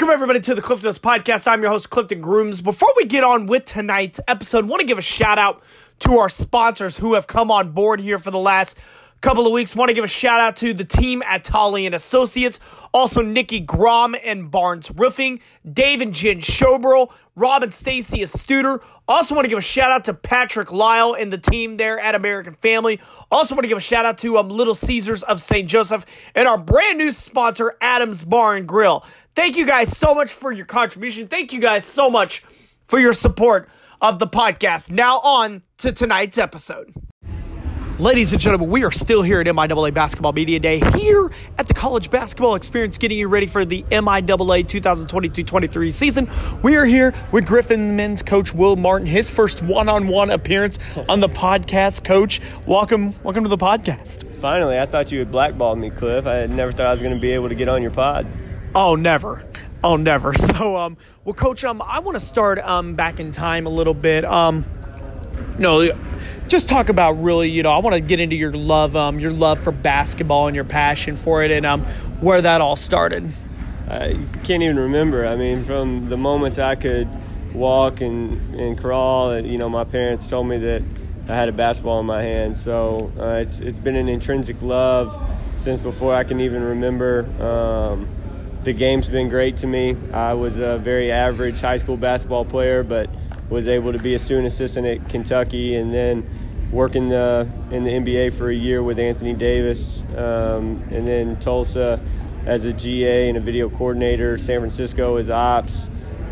Welcome, everybody, to the Cliff Notes Podcast. I'm your host, Clifton Grooms. Before we get on with tonight's episode, want to give a shout out to our sponsors who have come on board here for the last couple of weeks. Want to give a shout out to the team at Tolly and Associates, also Nikki Grom and Barnes Roofing, Dave and Jen Schoeberl, Rob and Stacia Studer. Also want to give a shout out to Patrick Lile and the team there at American Family. Also want to give a shout out to um, Little Caesars of St. Joseph and our brand new sponsor, Adams Bar and Grill. Thank you guys so much for your contribution. Thank you guys so much for your support of the podcast. Now on to tonight's episode. Ladies and gentlemen, we are still here at MIAA Basketball Media Day here at the College Basketball Experience, getting you ready for the MIAA 2022-23 season. We are here with Griffon men's coach Will Martin, his first one-on-one appearance on the podcast. Coach, welcome, welcome to the podcast. Finally, I thought you had blackballed me, Cliff. I never thought I was going to be able to get on your pod. Oh, never. Oh, never. So, um, well, Coach, um, I want to start um back in time a little bit. Um, no, just talk about really, you know, I want to get into your love, um, your love for basketball and your passion for it, and um, where that all started. I can't even remember. I mean, from the moments I could walk and, and crawl, you know, my parents told me that I had a basketball in my hand. So uh, it's it's been an intrinsic love since before I can even remember. Um, the game's been great to me. I was a very average high school basketball player, but was able to be a student assistant at Kentucky and then working the, in the NBA for a year with Anthony Davis, um, and then Tulsa as a GA and a video coordinator, San Francisco as ops,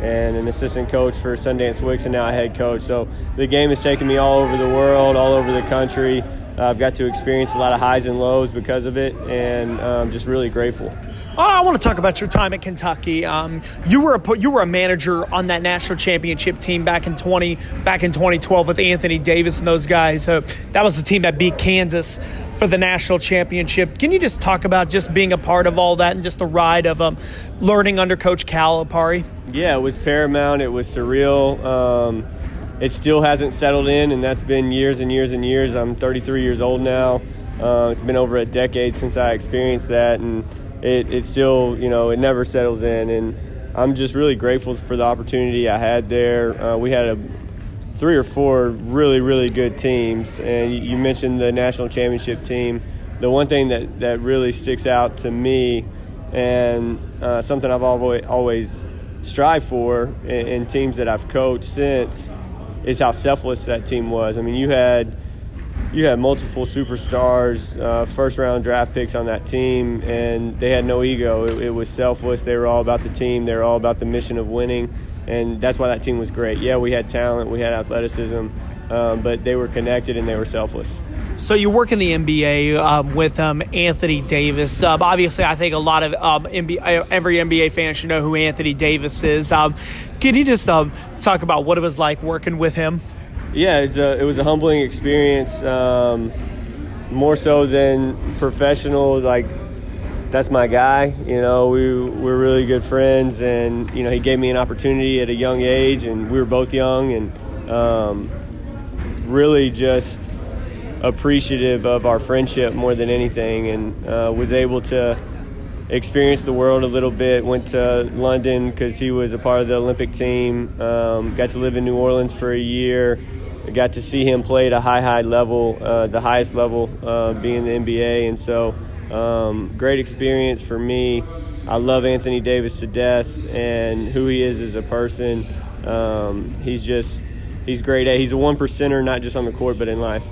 and an assistant coach for Sundance Wicks, and now a head coach. So the game has taken me all over the world, all over the country. I've got to experience a lot of highs and lows because of it, and I'm just really grateful. I want to talk about your time at Kentucky. Um, you were a you were a manager on that national championship team back in twenty back in 2012 with Anthony Davis and those guys. Uh, that was the team that beat Kansas for the national championship. Can you just talk about just being a part of all that and just the ride of um, learning under Coach Calipari? Yeah, it was paramount. It was surreal. Um, it still hasn't settled in, and that's been years and years and years. I'm 33 years old now. Uh, it's been over a decade since I experienced that, and it, it still, you know, it never settles in. And I'm just really grateful for the opportunity I had there. Uh, we had a three or four really, really good teams. And you mentioned the national championship team. The one thing that, that really sticks out to me and uh, something I've always, always strived for in, in teams that I've coached since is how selfless that team was. I mean, you had – you had multiple superstars, uh, first round draft picks on that team, and they had no ego. It, it, was selfless. They were all about the team. They were all about the mission of winning, and that's why that team was great. Yeah, we had talent, we had athleticism, um, but they were connected and they were selfless. So you work in the NBA um, with um, Anthony Davis. Um, obviously, I think a lot of NBA, um, every NBA fan should know who Anthony Davis is. Um, can you just um, talk about what it was like working with him? Yeah, it's a, it was a humbling experience. Um, more so than professional, like that's my guy. You know, we we're really good friends, and you know, he gave me an opportunity at a young age, and we were both young, and um, really just appreciative of our friendship more than anything, and uh, was able to experience the world a little bit. Went to London because he was a part of the Olympic team. Um, got to live in New Orleans for a year. I got to see him play at a high, high level, uh, the highest level, uh, being the NBA, and so um, great experience for me. I love Anthony Davis to death, and who he is as a person. Um, he's just he's great. He's a one percenter, not just on the court, but in life.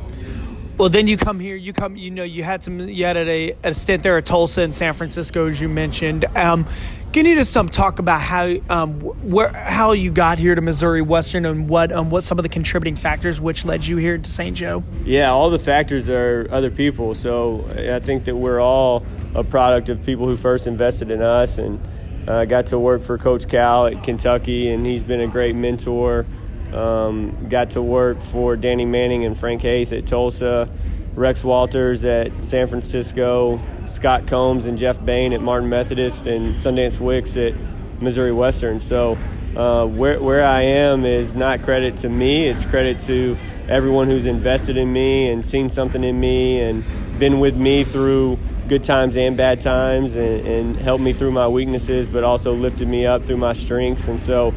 Well, then you come here. You come. You know, you had some. You had a, a stint there at Tulsa and San Francisco, as you mentioned. Um, can you just um, talk about how um, where how you got here to Missouri Western and what um, what some of the contributing factors which led you here to St. Joe? Yeah, all the factors are other people. So I think that we're all a product of people who first invested in us, and uh, got to work for Coach Cal at Kentucky, and he's been a great mentor. Um, got to work for Danny Manning and Frank Haith at Tulsa. Rex Walters at San Francisco, Scott Combs and Jeff Bain at Martin Methodist, and Sundance Wicks at Missouri Western. So uh, where, where I am is not credit to me, it's credit to everyone who's invested in me and seen something in me and been with me through good times and bad times and, and helped me through my weaknesses, but also lifted me up through my strengths. And so,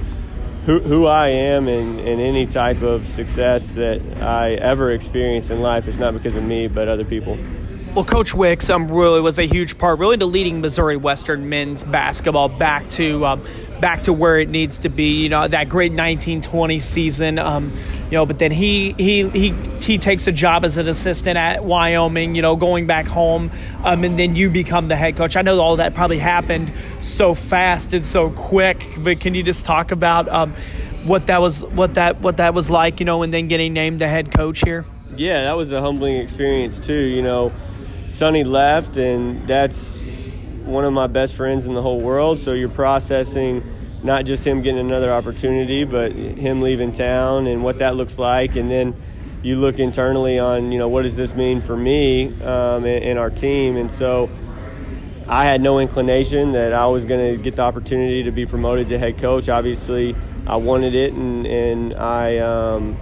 who, who I am and, and any type of success that I ever experience in life is not because of me, but other people. Well, Coach Wicks um, really was a huge part, really, to leading Missouri Western men's basketball back to um, back to where it needs to be. You know that great 1920 season. Um, you know, but then he he he he takes a job as an assistant at Wyoming. You know, going back home, um, and then you become the head coach. I know all that probably happened so fast and so quick, but can you just talk about um, what that was what that what that was like? You know, and then getting named the head coach here. Yeah, that was a humbling experience too. You know Sonny left, and that's one of my best friends in the whole world. So you're processing not just him getting another opportunity, but him leaving town and what that looks like, and then you look internally on you know what does this mean for me um, and, and, our team, and so. I had no inclination that I was going to get the opportunity to be promoted to head coach. Obviously, I wanted it, and, and I um,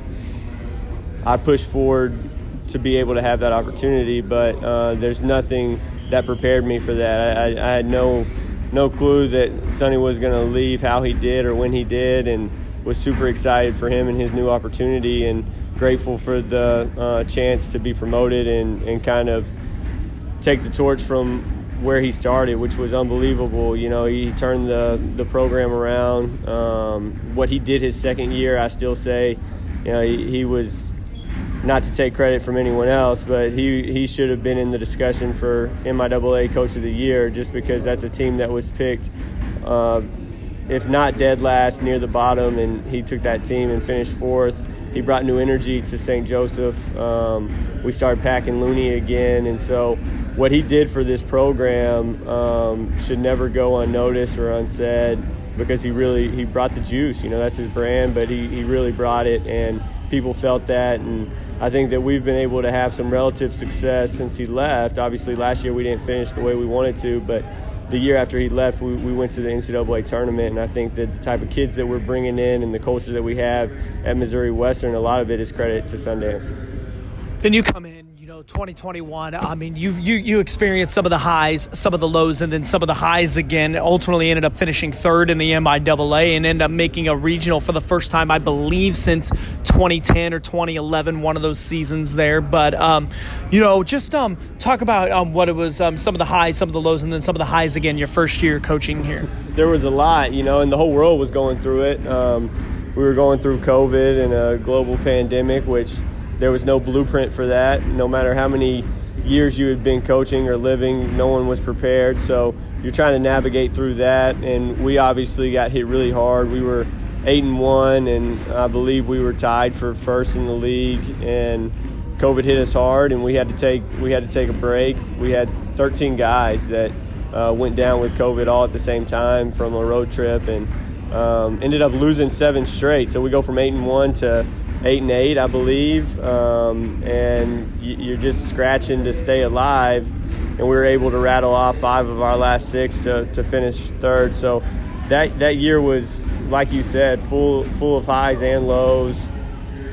I pushed forward to be able to have that opportunity. But uh, there's nothing that prepared me for that. I, I had no no clue that Sonny was going to leave, how he did, or when he did, and was super excited for him and his new opportunity, and grateful for the uh, chance to be promoted and, and kind of take the torch from where he started, which was unbelievable. You know, he turned the the program around. Um, what he did his second year, I still say, you know, he, he was not to take credit from anyone else, but he, he should have been in the discussion for MIAA Coach of the Year just because that's a team that was picked, uh, if not dead last, near the bottom, and he took that team and finished fourth. He brought new energy to St. Joseph. Um, we started packing Looney again, and so what he did for this program um, should never go unnoticed or unsaid because he really he brought the juice. You know, that's his brand, but he, he really brought it, and people felt that and I think that we've been able to have some relative success since he left. Obviously, last year we didn't finish the way we wanted to, but the year after he left, we, we went to the NCAA tournament, and I think that the type of kids that we're bringing in and the culture that we have at Missouri Western, a lot of it is credit to Sundance. Then you come in 2021. I mean, you you you experienced some of the highs, some of the lows, and then some of the highs again. Ultimately, ended up finishing third in the MIAA and ended up making a regional for the first time, I believe, since 2010 or 2011. One of those seasons there. But um, you know, just um, talk about um, what it was, um, some of the highs, some of the lows, and then some of the highs again. Your first year coaching here. There was a lot, you know, and the whole world was going through it. Um, we were going through COVID and a global pandemic, which there was no blueprint for that. No matter how many years you had been coaching or living, no one was prepared. So you're trying to navigate through that. And we obviously got hit really hard. We were eight and one, and I believe we were tied for first in the league. And COVID hit us hard, and we had to take we had to take a break. We had 13 guys that uh, went down with COVID all at the same time from a road trip, and um, ended up losing seven straight. So we go from eight and one to eight and eight, I believe, um, and you're just scratching to stay alive. And we were able to rattle off five of our last six to, to finish third. So that that year was, like you said, full full of highs and lows,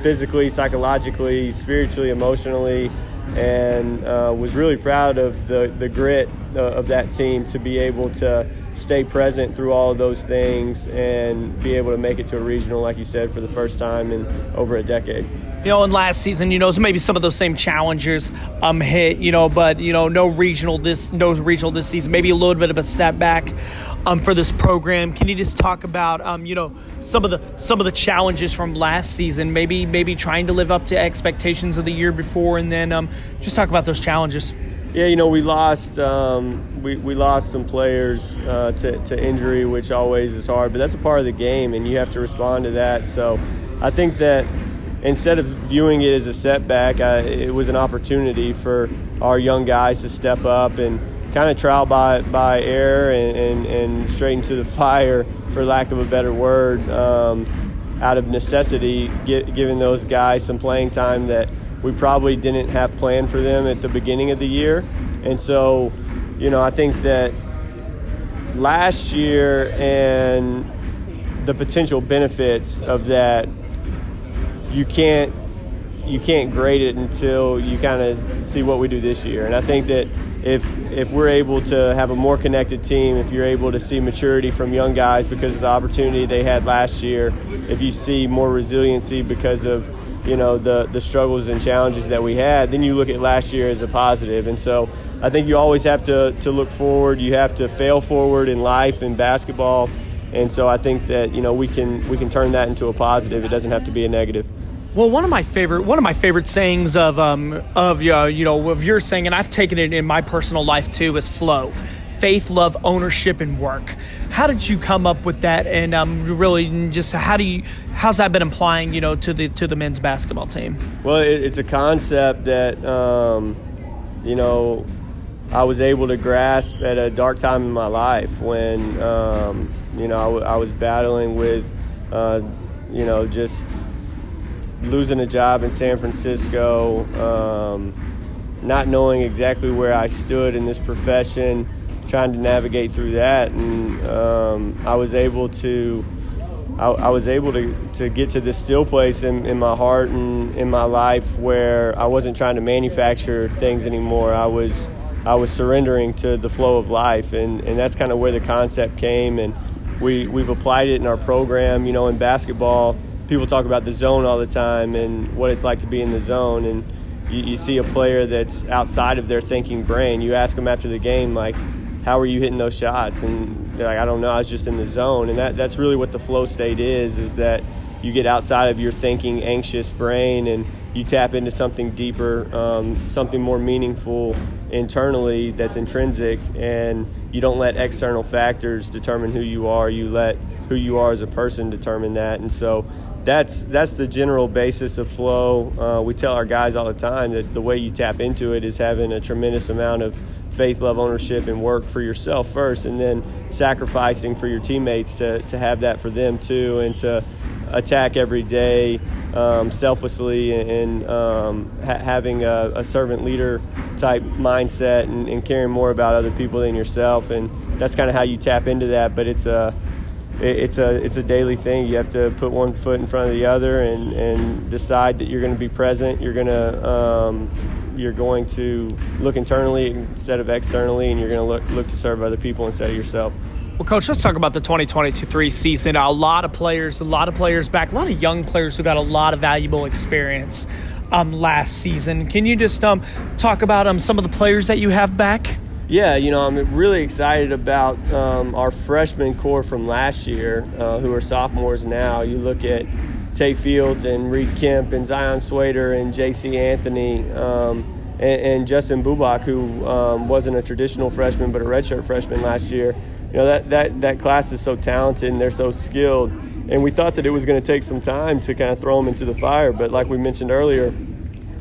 physically, psychologically, spiritually, emotionally, and uh, was really proud of the the grit of that team to be able to stay present through all of those things and be able to make it to a regional, like you said, for the first time in over a decade. You know, in last season, you know, maybe some of those same challengers um hit, you know, but you know, no regional this no regional this season, maybe a little bit of a setback um for this program. Can you just talk about um, you know, some of the some of the challenges from last season, maybe maybe trying to live up to expectations of the year before and then um just talk about those challenges. Yeah, you know, we lost um, we, we lost some players uh, to, to injury, which always is hard, but that's a part of the game, and you have to respond to that. So I think that instead of viewing it as a setback, I, it was an opportunity for our young guys to step up and kind of trial by, by air and, and, and straight into the fire, for lack of a better word, um, out of necessity, get, giving those guys some playing time that – we probably didn't have planned for them at the beginning of the year. And so, you know, I think that last year and the potential benefits of that, you can't you can't grade it until you kind of see what we do this year. And I think that if if we're able to have a more connected team, if you're able to see maturity from young guys because of the opportunity they had last year, if you see more resiliency because of you know the the struggles and challenges that we had, then you look at last year as a. And so I think you always have to to look forward. You have to fail forward in life in basketball. And so I think that you know we can we can turn that into a positive. It doesn't have to be a negative. Well, one of my favorite one of my favorite sayings of um of uh, you know of your saying, and I've taken it in my personal life too, is flow. Faith, love, ownership, and work. How did you come up with that? And um, really, just how do you? How's that been applying, you know, to the to the men's basketball team? Well, it, it's a concept that um, you know I was able to grasp at a dark time in my life when um, you know I, w- I was battling with uh, you know just losing a job in San Francisco, um, not knowing exactly where I stood in this profession, trying to navigate through that, and um, I was able to. I, I, was able to, to get to this still place in, in my heart and in my life where I wasn't trying to manufacture things anymore. I was I was surrendering to the flow of life, and, and that's kind of where the concept came. And we we've applied it in our program. You know, in basketball, people talk about the zone all the time and what it's like to be in the zone. And you, you see a player that's outside of their thinking brain. You ask them after the game, like, how are you hitting those shots? And like, I don't know. I was just in the zone. And that, that's really what the flow state is, is that you get outside of your thinking, anxious brain and you tap into something deeper, um, something more meaningful internally that's intrinsic, and you don't let external factors determine who you are. You let who you are as a person determine that. And so that's that's the general basis of flow. Uh, we tell our guys all the time that the way you tap into it is having a tremendous amount of faith, love, ownership, and work for yourself first, and then sacrificing for your teammates to, to have that for them too, and to attack every day um, selflessly and, um, ha- having a, a, servant leader type mindset and, and, caring more about other people than yourself. And that's kind of how you tap into that. But it's a it's a it's a daily thing. You have to put one foot in front of the other and, and decide that you're going to be present. You're going to um, you're going to look internally instead of externally, and you're going to look look to serve other people instead of yourself. Well, coach, let's talk about the 2022-3 season. A lot of players, a lot of players back, a lot of young players who got a lot of valuable experience um, last season. Can you just um, talk about um, some of the players that you have back? Yeah, you know, I'm really excited about um, our freshman core from last year, uh, who are sophomores now. You look at Tay Fields and Reed Kemp and Zion Swader and J.C. Anthony um, and, and, Justin Bubak, who um, wasn't a traditional freshman but a redshirt freshman last year. You know that, that that class is so talented and they're so skilled, and we thought that it was going to take some time to kind of throw them into the fire. But like we mentioned earlier,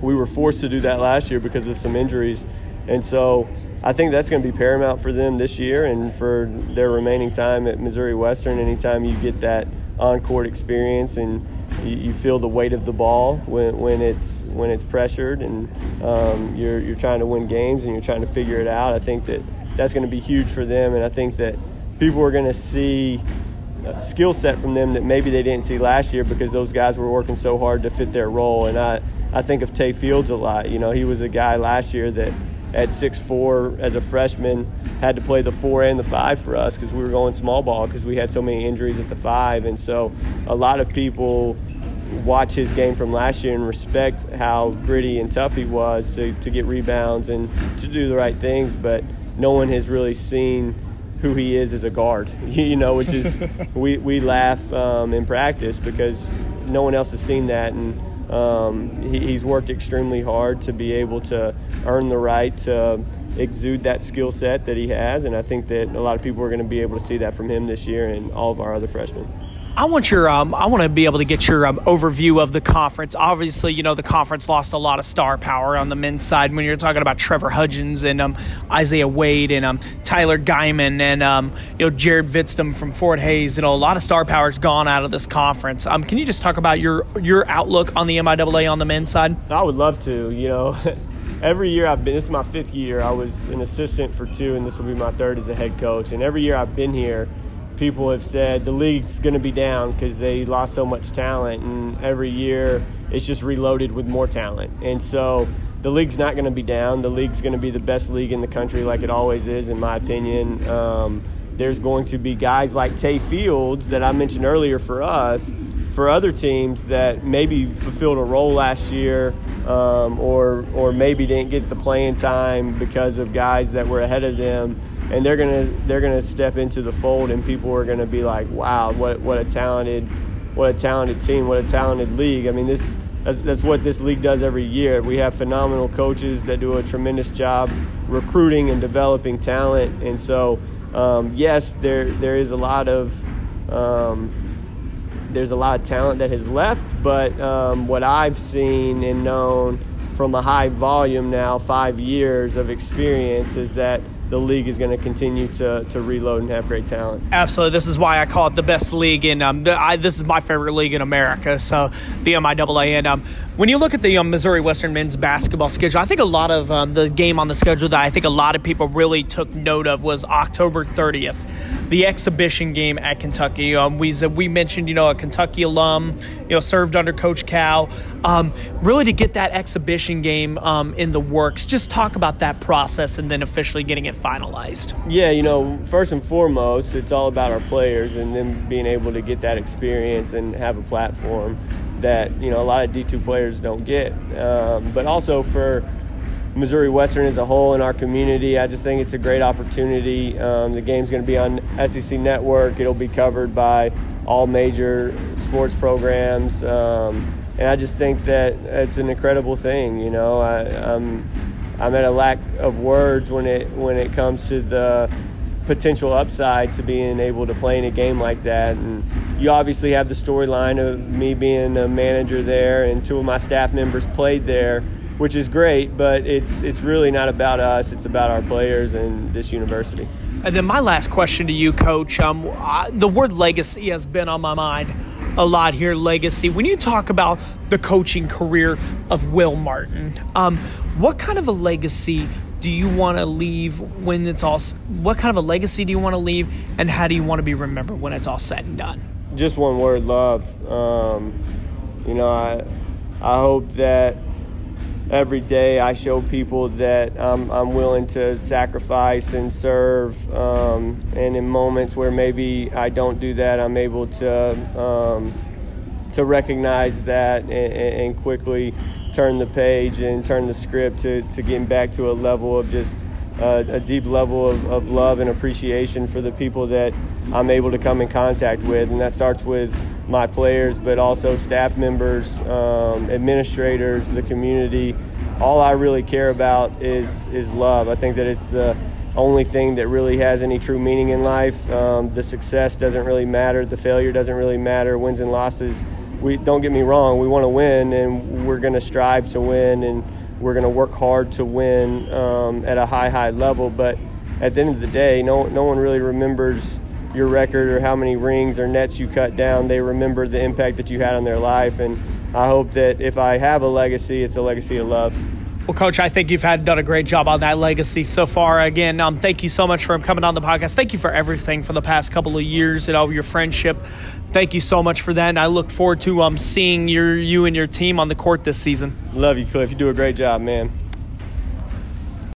we were forced to do that last year because of some injuries, and so I think that's going to be paramount for them this year and for their remaining time at Missouri Western. Anytime you get that on-court experience and you, you feel the weight of the ball when, when it's when it's pressured and um, you're you're trying to win games and you're trying to figure it out. I think that that's going to be huge for them, and I think that people are going to see skill set from them that maybe they didn't see last year because those guys were working so hard to fit their role. And I, I think of Tay Fields a lot. You know, he was a guy last year that at six four as a freshman had to play the four and the five for us because we were going small ball because we had so many injuries at the five. And so a lot of people watch his game from last year and respect how gritty and tough he was to, to get rebounds and to do the right things but no one has really seen who he is as a guard you know which is we, we laugh um, in practice because no one else has seen that. And um, he, he's worked extremely hard to be able to earn the right to exude that skill set that he has, and I think that a lot of people are going to be able to see that from him this year and all of our other freshmen. I want your um, I want to be able to get your um, overview of the conference. Obviously, you know the conference lost a lot of star power on the men's side when you're talking about Trevor Hudgens and um, Isaiah Wade and um, Tyler Geiman and um, you know Jared Vitztum from Fort Hays. You know a lot of star power's gone out of this conference. Um, can you just talk about your your outlook on the MIAA on the men's side? I would love to. You know. every year I've been, this is my fifth year. I was an assistant for two, and this will be my third as a head coach. And every year I've been here, people have said the league's going to be down because they lost so much talent, and every year it's just reloaded with more talent. And so the league's not going to be down. The league's going to be the best league in the country, like it always is, in my opinion. Um, there's going to be guys like Tay Fields that I mentioned earlier for us, for other teams that maybe fulfilled a role last year, um, or or maybe didn't get the playing time because of guys that were ahead of them, and they're gonna they're gonna step into the fold, and people are gonna be like, wow, what what a talented what a talented team, what a talented league. I mean this that's, that's what this league does every year. We have phenomenal coaches that do a tremendous job recruiting and developing talent, and so um, yes, there there is a lot of um, there's a lot of talent that has left, but um, what I've seen and known from a high volume now, five years of experience, is that the league is going to continue to, to reload and have great talent. Absolutely. This is why I call it the best league in. Um, I, this is my favorite league in America. So the MIAA. And um, when you look at the um, Missouri Western men's basketball schedule, I think a lot of um, the game on the schedule that I think a lot of people really took note of was October 30th the exhibition game at Kentucky. Um, we we mentioned you know a Kentucky alum, you know served under Coach Cal. Um, really to get that exhibition game um, in the works. Just talk about that process and then officially getting it finalized. Yeah, you know, first and foremost, it's all about our players and then being able to get that experience and have a platform that you know a lot of D2 players don't get. Um, but also for Missouri Western as a whole in our community. I just think it's a great opportunity. Um, the game's going to be on SEC Network. It'll be covered by all major sports programs, um, and I just think that it's an incredible thing. You know, I, I'm I'm at a lack of words when it when it comes to the potential upside to being able to play in a game like that. And you obviously have the storyline of me being a manager there, and two of my staff members played there which is great, but it's it's really not about us. It's about our players and this university. And then my last question to you, Coach. Um, uh, the word legacy has been on my mind a lot here. Legacy. When you talk about the coaching career of Will Martin, um, what kind of a legacy do you want to leave when it's all? What kind of a legacy do you want to leave, and how do you want to be remembered when it's all said and done? Just one word: love. Um, you know, I I hope that every day I show people that I'm, I'm willing to sacrifice and serve. Um, and in moments where maybe I don't do that, I'm able to um, to recognize that and, and, quickly turn the page and turn the script to, to getting back to a level of just uh, a deep level of, of love and appreciation for the people that I'm able to come in contact with. And that starts with my players, but also staff members, um, administrators, the community. All I really care about is is love. I think that it's the only thing that really has any true meaning in life. Um, the success doesn't really matter. The failure doesn't really matter. Wins and losses. We don't get me wrong. We want to win, and we're going to strive to win, and we're going to work hard to win um, at a high, high level. But at the end of the day, no no one really remembers your record or how many rings or nets you cut down. They remember the impact that you had on their life. And I hope that if I have a legacy, it's a legacy of love. Well, Coach, I think you've had done a great job on that legacy so far. Again, um, thank you so much for coming on the podcast. Thank you for everything for the past couple of years and all your friendship. Thank you so much for that. And I look forward to um, seeing your you and your team on the court this season. Love you, Cliff. You do a great job, man.